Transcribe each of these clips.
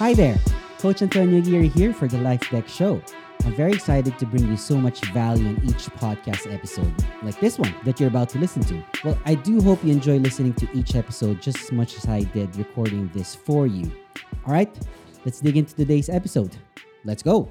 Hi there, Coach Antonio Aguirre here for the Life Deck Show. I'm very excited to bring you so much value in each podcast episode, like this one that you're about to listen to. Well, I do hope you enjoy listening to each episode just as much as I did recording this for you. All right, let's dig into today's episode. Let's go.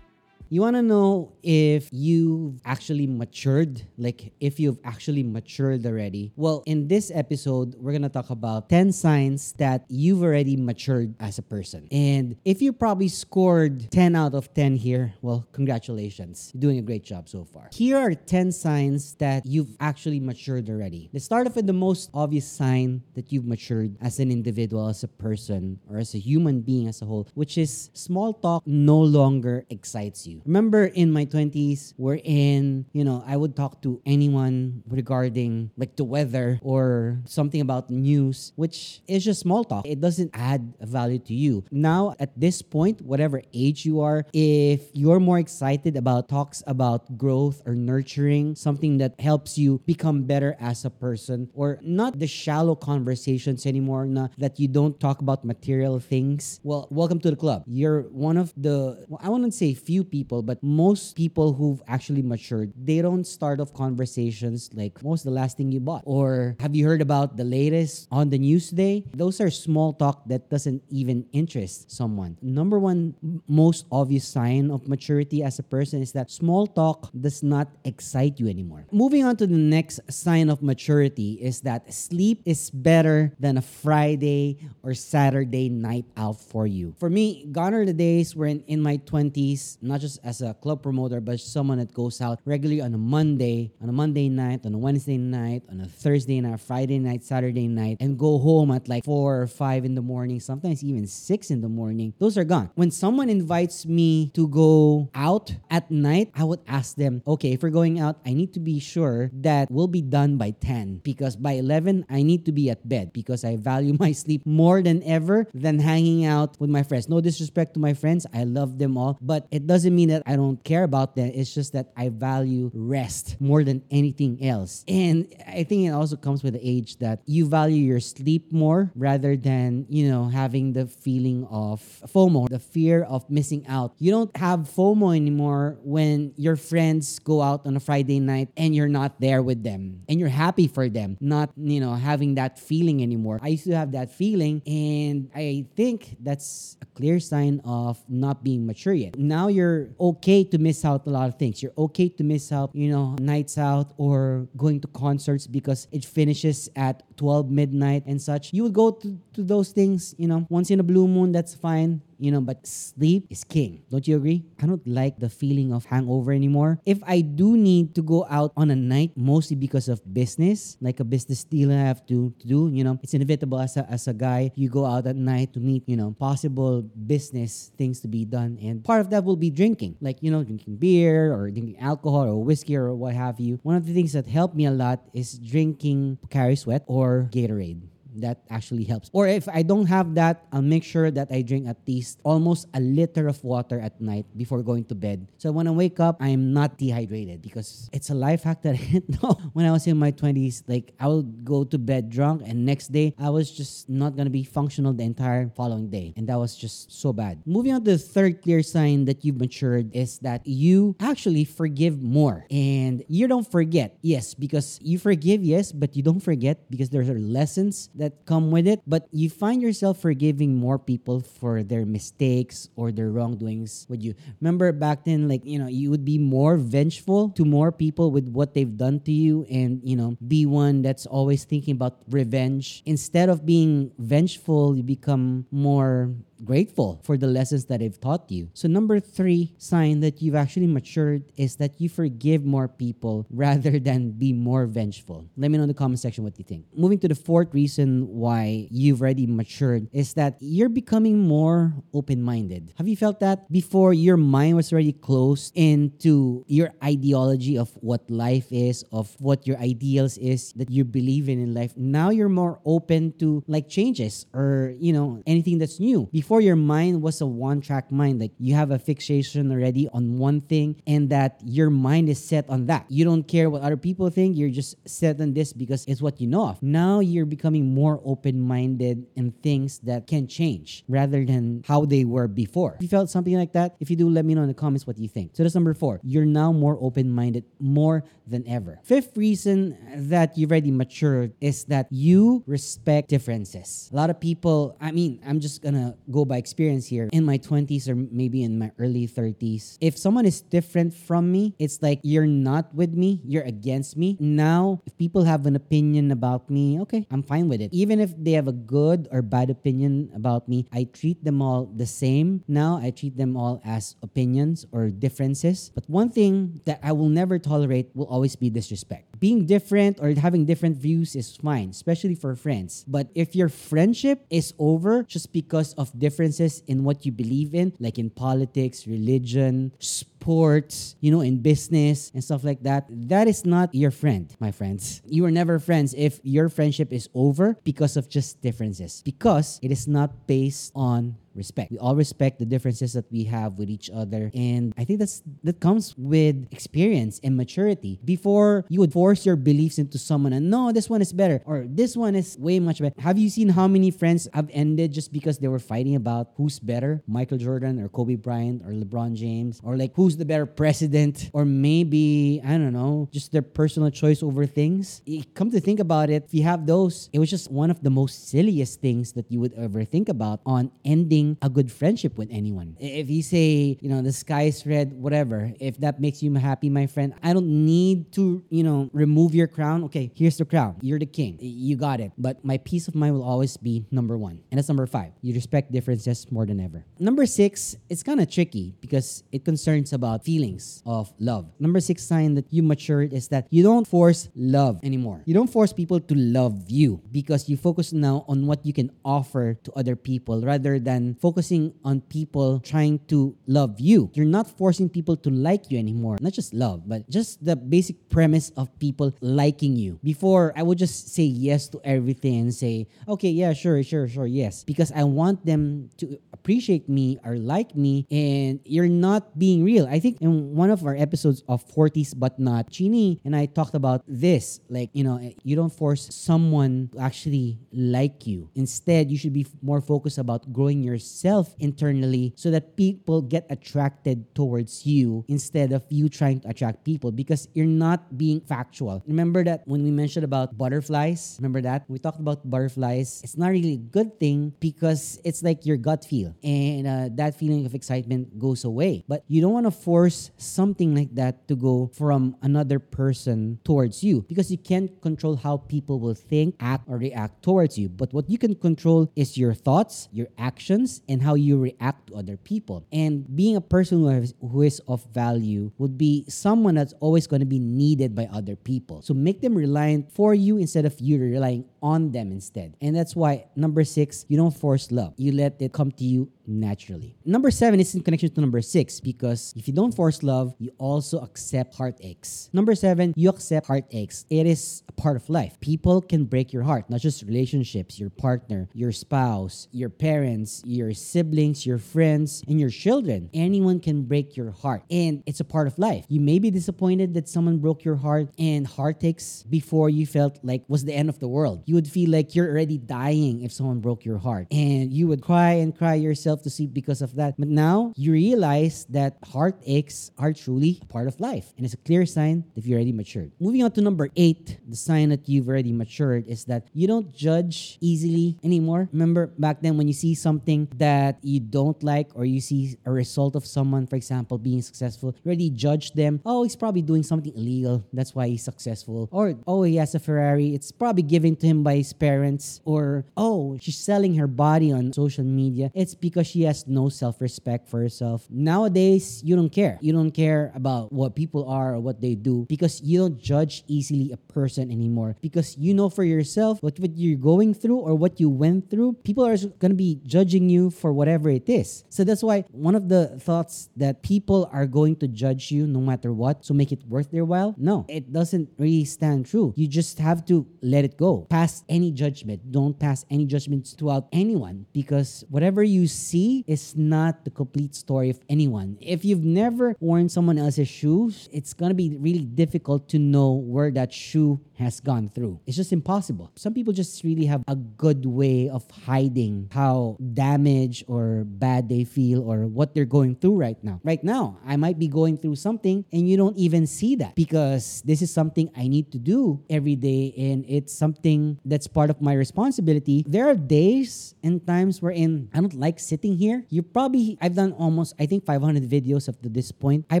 You want to know if you've actually matured, like if you've actually matured already? Well, in this episode, we're going to talk about 10 signs that you've already matured as a person. And if you probably scored 10 out of 10 here, well, congratulations. You're doing a great job so far. Here are 10 signs that you've actually matured already. Let's start off with the most obvious sign that you've matured as an individual, as a person, or as a human being as a whole, which is small talk no longer excites you. Remember in my 20s, we're in, you know, I would talk to anyone regarding like the weather or something about news, which is just small talk. It doesn't add value to you. Now, at this point, whatever age you are, if you're more excited about talks about growth or nurturing, something that helps you become better as a person, or not the shallow conversations anymore, not that you don't talk about material things, well, welcome to the club. You're one of the, well, I wouldn't say few people people, but most people who've actually matured, they don't start off conversations like, what's the last thing you bought? Or have you heard about the latest on the news today? Those are small talk that doesn't even interest someone. Number one most obvious sign of maturity as a person is that small talk does not excite you anymore. Moving on to the next sign of maturity is that sleep is better than a Friday or Saturday night out for you. For me, gone are the days when in my 20s, not just as a club promoter, but someone that goes out regularly on a Monday, on a Monday night, on a Wednesday night, on a Thursday night, Friday night, Saturday night, and go home at like four or five in the morning, sometimes even six in the morning. Those are gone. When someone invites me to go out at night, I would ask them, okay, if we're going out, I need to be sure that we'll be done by 10 because by 11, I need to be at bed because I value my sleep more than ever than hanging out with my friends. No disrespect to my friends, I love them all, but it doesn't mean that I don't care about them. It's just that I value rest more than anything else. And I think it also comes with the age that you value your sleep more rather than, you know, having the feeling of FOMO, the fear of missing out. You don't have FOMO anymore when your friends go out on a Friday night and you're not there with them and you're happy for them, not, you know, having that feeling anymore. I used to have that feeling and I think that's a clear sign of not being mature yet. Now you're okay to miss out a lot of things. You're okay to miss out, you know, nights out or going to concerts because it finishes at 12 midnight and such. You would go to, to those things, you know, once in a blue moon, that's fine you know, but sleep is king. Don't you agree? I don't like the feeling of hangover anymore. If I do need to go out on a night, mostly because of business, like a business deal I have to, to do, you know, it's inevitable as a, as a guy, you go out at night to meet, you know, possible business things to be done. And part of that will be drinking, like, you know, drinking beer or drinking alcohol or whiskey or what have you. One of the things that helped me a lot is drinking Pocari Sweat or Gatorade that actually helps. Or if I don't have that, I'll make sure that I drink at least almost a liter of water at night before going to bed. So when I wake up, I'm not dehydrated because it's a life hack that I didn't know when I was in my 20s. Like I would go to bed drunk and next day I was just not going to be functional the entire following day. And that was just so bad. Moving on to the third clear sign that you've matured is that you actually forgive more and you don't forget. Yes, because you forgive, yes, but you don't forget because there are lessons that that come with it, but you find yourself forgiving more people for their mistakes or their wrongdoings with you. Remember back then, like, you know, you would be more vengeful to more people with what they've done to you and, you know, be one that's always thinking about revenge. Instead of being vengeful, you become more grateful for the lessons that they've taught you. So, number three sign that you've actually matured is that you forgive more people rather than be more vengeful. Let me know in the comment section what you think. Moving to the fourth reason why you've already matured is that you're becoming more open minded. Have you felt that before your mind was already closed into your ideology of what life is, of what your ideals is that you believe in in life? Now you're more open to like changes or, you know, anything that's new. Before before your mind was a one track mind, like you have a fixation already on one thing and that your mind is set on that. You don't care what other people think, you're just set on this because it's what you know of. Now you're becoming more open minded in things that can change rather than how they were before. If you felt something like that, if you do, let me know in the comments what you think. So that's number four. You're now more open minded more than ever. Fifth reason that you've already matured is that you respect differences. A lot of people, I mean, I'm just gonna go by experience here. In my 20s or maybe in my early 30s, if someone is different from me, it's like you're not with me, you're against me. Now, if people have an opinion about me, okay, I'm fine with it. Even if they have a good or bad opinion about me, I treat them all the same. Now, I treat them all as opinions or differences. But one thing that I will never tolerate will always be disrespect. Being different or having different views is fine, especially for friends. But if your friendship is over just because of differences in what you believe in, like in politics, religion, sports, you know, in business and stuff like that, that is not your friend, my friends. You are never friends if your friendship is over because of just differences, because it is not based on respect. We all respect the differences that we have with each other. And I think that's that comes with experience and maturity. Before you would force your beliefs into someone and no, this one is better or this one is way much better. Have you seen how many friends have ended just because they were fighting about who's better? Michael Jordan or Kobe Bryant or LeBron James or like who's the better president or maybe I don't know, just their personal choice over things. come to think about it, if you have those, it was just one of the most silliest things that you would ever think about on ending a good friendship with anyone. If you say, you know, the sky is red, whatever, if that makes you happy, my friend, I don't need to, you know, remove your crown. Okay, here's the crown. You're the king. You got it. But my peace of mind will always be number one. And that's number five. You respect differences more than ever. Number six, it's kind of tricky because it concerns about feelings of love. Number six sign that you matured is that you don't force love anymore. You don't force people to love you because you focus now on what you can offer to other people rather than focusing on people trying to love you. You're not forcing people to like you anymore. Not just love, but just the basic premise of people liking you. Before, I would just say yes to everything and say, okay, yeah, sure, sure, sure, yes. Because I want them to appreciate me or like me and you're not being real. I think in one of our episodes of 40s but not, Chini and I talked about this. Like, you know, you don't force someone to actually like you. Instead, you should be more focused about growing yourself internally so that people get attracted towards you instead of you trying to attract people because you're not being factual. Remember that when we mentioned about butterflies, remember that? We talked about butterflies. It's not really a good thing because it's like your gut feel and uh, that feeling of excitement goes away. But you don't want to force something like that to go from another person towards you because you can't control how people will think, act, or react towards you. But what you can control is your thoughts, your actions, and how you react to other people. And being a person who, has, who is of value would be someone that's always going to be needed by other people. So make them reliant for you instead of you relying on them instead. And that's why number six, you don't force love. You let it come to you naturally. Number seven is in connection to number six because if you don't force love, you also accept heartaches. Number seven, you accept heartaches. It is a part of life. People can break your heart, not just relationships, your partner, your spouse, your parents, your siblings, your friends, and your children. Anyone can break your heart, and it's a part of life. You may be disappointed that someone broke your heart, and heartaches before you felt like was the end of the world. You would feel like you're already dying if someone broke your heart, and you would cry and cry yourself to sleep because of that. But now you realize that heartaches are truly part of life. And it's a clear sign that you've already matured. Moving on to number eight, the sign that you've already matured is that you don't judge easily anymore. Remember back then when you see something that you don't like or you see a result of someone, for example, being successful, you already judge them. Oh, he's probably doing something illegal. That's why he's successful. Or, oh, he has a Ferrari. It's probably given to him by his parents. Or, oh, she's selling her body on social media. It's because she has no self respect for herself. Nowadays, you don't care. You don't care about what people are or what they do because you don't judge easily a person anymore because you know for yourself what, what you're going through or what you went through. People are going to be judging you for whatever it is. So that's why one of the thoughts that people are going to judge you no matter what, so make it worth their while. No, it doesn't really stand true. You just have to let it go. Past pass any judgment. Don't pass any judgments throughout anyone because whatever you see is not the complete story of anyone. If you've never worn someone else's shoes, it's gonna be really difficult to know where that shoe has gone through. It's just impossible. Some people just really have a good way of hiding how damaged or bad they feel or what they're going through right now. Right now, I might be going through something and you don't even see that because this is something I need to do every day and it's something that's part of my responsibility. There are days and times wherein I don't like sitting here. You probably, I've done almost, I think 500 videos up to this point. I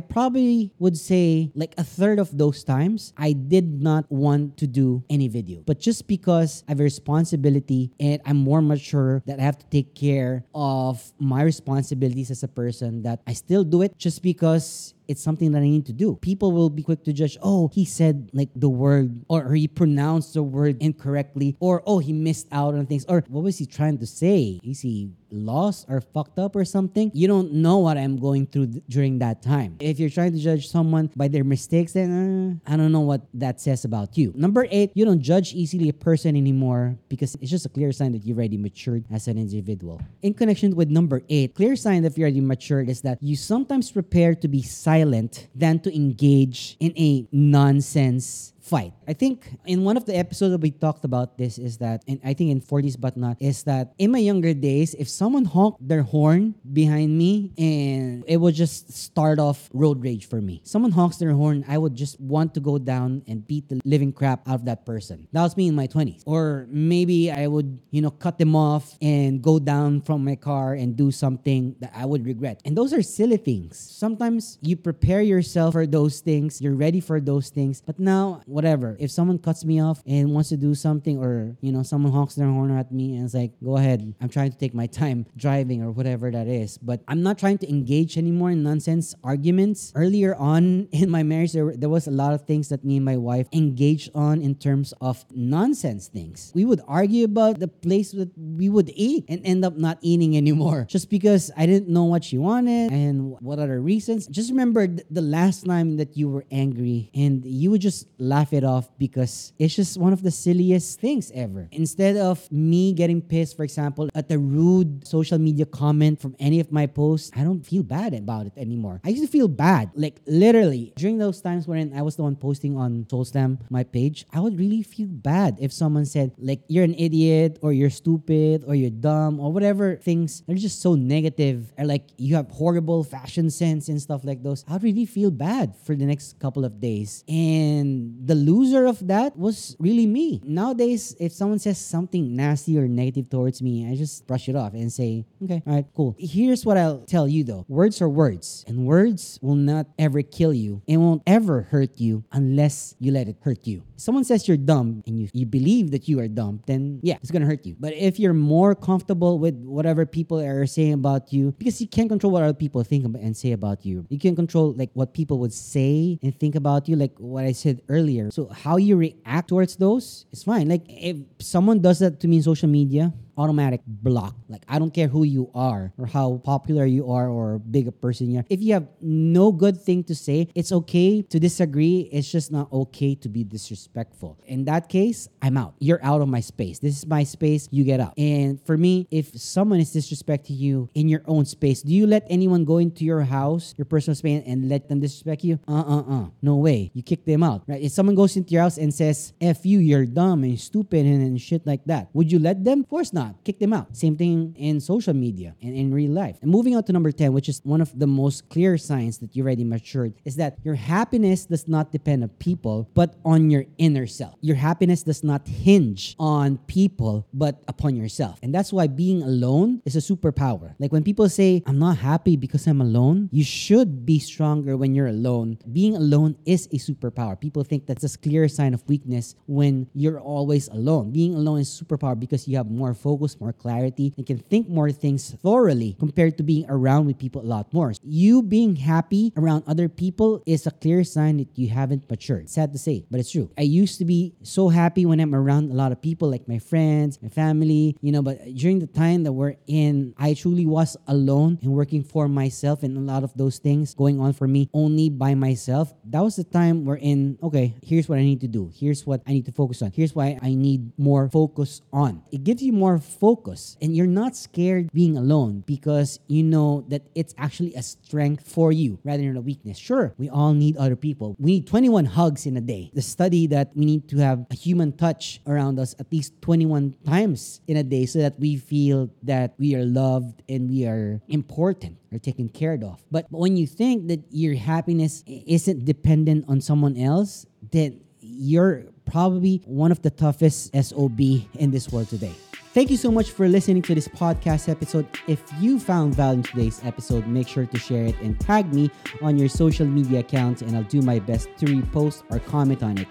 probably would say like a third of those times, I did not want to do any video. But just because I have a responsibility and I'm more mature that I have to take care of my responsibilities as a person, that I still do it just because it's something that I need to do. People will be quick to judge, oh, he said like the word or he pronounced the word incorrectly or oh, he missed out on things or what was he trying to say? Is he lost or fucked up or something? You don't know what I'm going through th- during that time. If you're trying to judge someone by their mistakes, then uh, I don't know what that says about you. Number eight, you don't judge easily a person anymore because it's just a clear sign that you've already matured as an individual. In connection with number eight, clear sign that you're already matured is that you sometimes prepare to be silent than to engage in a nonsense fight. I think in one of the episodes we talked about this is that, and I think in 40s but not, is that in my younger days, if someone honked their horn behind me and it would just start off road rage for me. Someone honks their horn, I would just want to go down and beat the living crap out of that person. That was me in my 20s. Or maybe I would, you know, cut them off and go down from my car and do something that I would regret. And those are silly things. Sometimes you prepare yourself for those things, you're ready for those things, but now whatever. If someone cuts me off and wants to do something, or you know, someone honks their horn at me and it's like, go ahead, I'm trying to take my time driving or whatever that is. But I'm not trying to engage anymore in nonsense arguments. Earlier on in my marriage, there, there was a lot of things that me and my wife engaged on in terms of nonsense things. We would argue about the place that we would eat and end up not eating anymore just because I didn't know what she wanted and what other reasons. Just remember the last time that you were angry and you would just laugh laugh it off because it's just one of the silliest things ever. Instead of me getting pissed, for example, at a rude social media comment from any of my posts, I don't feel bad about it anymore. I used to feel bad, like literally during those times when I was the one posting on SoulSlam, my page, I would really feel bad if someone said like you're an idiot or you're stupid or you're dumb or whatever things. They're just so negative or like you have horrible fashion sense and stuff like those. I'd really feel bad for the next couple of days. And the the loser of that was really me. Nowadays, if someone says something nasty or negative towards me, I just brush it off and say, okay, all right, cool. Here's what I'll tell you though words are words, and words will not ever kill you. It won't ever hurt you unless you let it hurt you. If someone says you're dumb and you, you believe that you are dumb, then yeah, it's gonna hurt you. But if you're more comfortable with whatever people are saying about you, because you can't control what other people think and say about you, you can control like what people would say and think about you, like what I said earlier so how you react towards those is fine. Like if someone does that to me in social media, automatic block. Like I don't care who you are or how popular you are or big a person you are. If you have no good thing to say, it's okay to disagree. It's just not okay to be disrespectful. In that case, I'm out. You're out of my space. This is my space. You get out. And for me, if someone is disrespecting you in your own space, do you let anyone go into your house, your personal space, and let them disrespect you? Uh uh uh. No way. You kick them out, right? If someone goes into your house and says, F you, you're dumb and stupid and, and shit like that, would you let them? Of course not not. Kick them out. Same thing in social media and in real life. And moving on to number 10, which is one of the most clear signs that you're already matured, is that your happiness does not depend on people, but on your inner self. Your happiness does not hinge on people, but upon yourself. And that's why being alone is a superpower. Like when people say, I'm not happy because I'm alone, you should be stronger when you're alone. Being alone is a superpower. People think that's a clear sign of weakness when you're always alone. Being alone is superpower because you have more focus focus, more clarity, and can think more things thoroughly compared to being around with people a lot more. You being happy around other people is a clear sign that you haven't matured. Sad to say, but it's true. I used to be so happy when I'm around a lot of people, like my friends, my family, you know, but during the time that we're in, I truly was alone and working for myself and a lot of those things going on for me only by myself. That was the time we're in, okay, here's what I need to do. Here's what I need to focus on. Here's why I need more focus on. It gives you more focus and you're not scared being alone because you know that it's actually a strength for you rather than a weakness. Sure, we all need other people. We need 21 hugs in a day. The study that we need to have a human touch around us at least 21 times in a day so that we feel that we are loved and we are important or taken care of. But when you think that your happiness isn't dependent on someone else, then you're probably one of the toughest SOB in this world today. Thank you so much for listening to this podcast episode. If you found value in today's episode, make sure to share it and tag me on your social media accounts, and I'll do my best to repost or comment on it.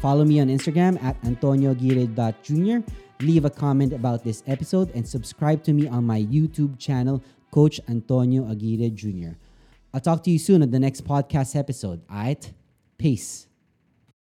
Follow me on Instagram at antonioaguirre.jr. Leave a comment about this episode and subscribe to me on my YouTube channel, Coach Antonio Aguirre Jr. I'll talk to you soon on the next podcast episode. Alright? Peace.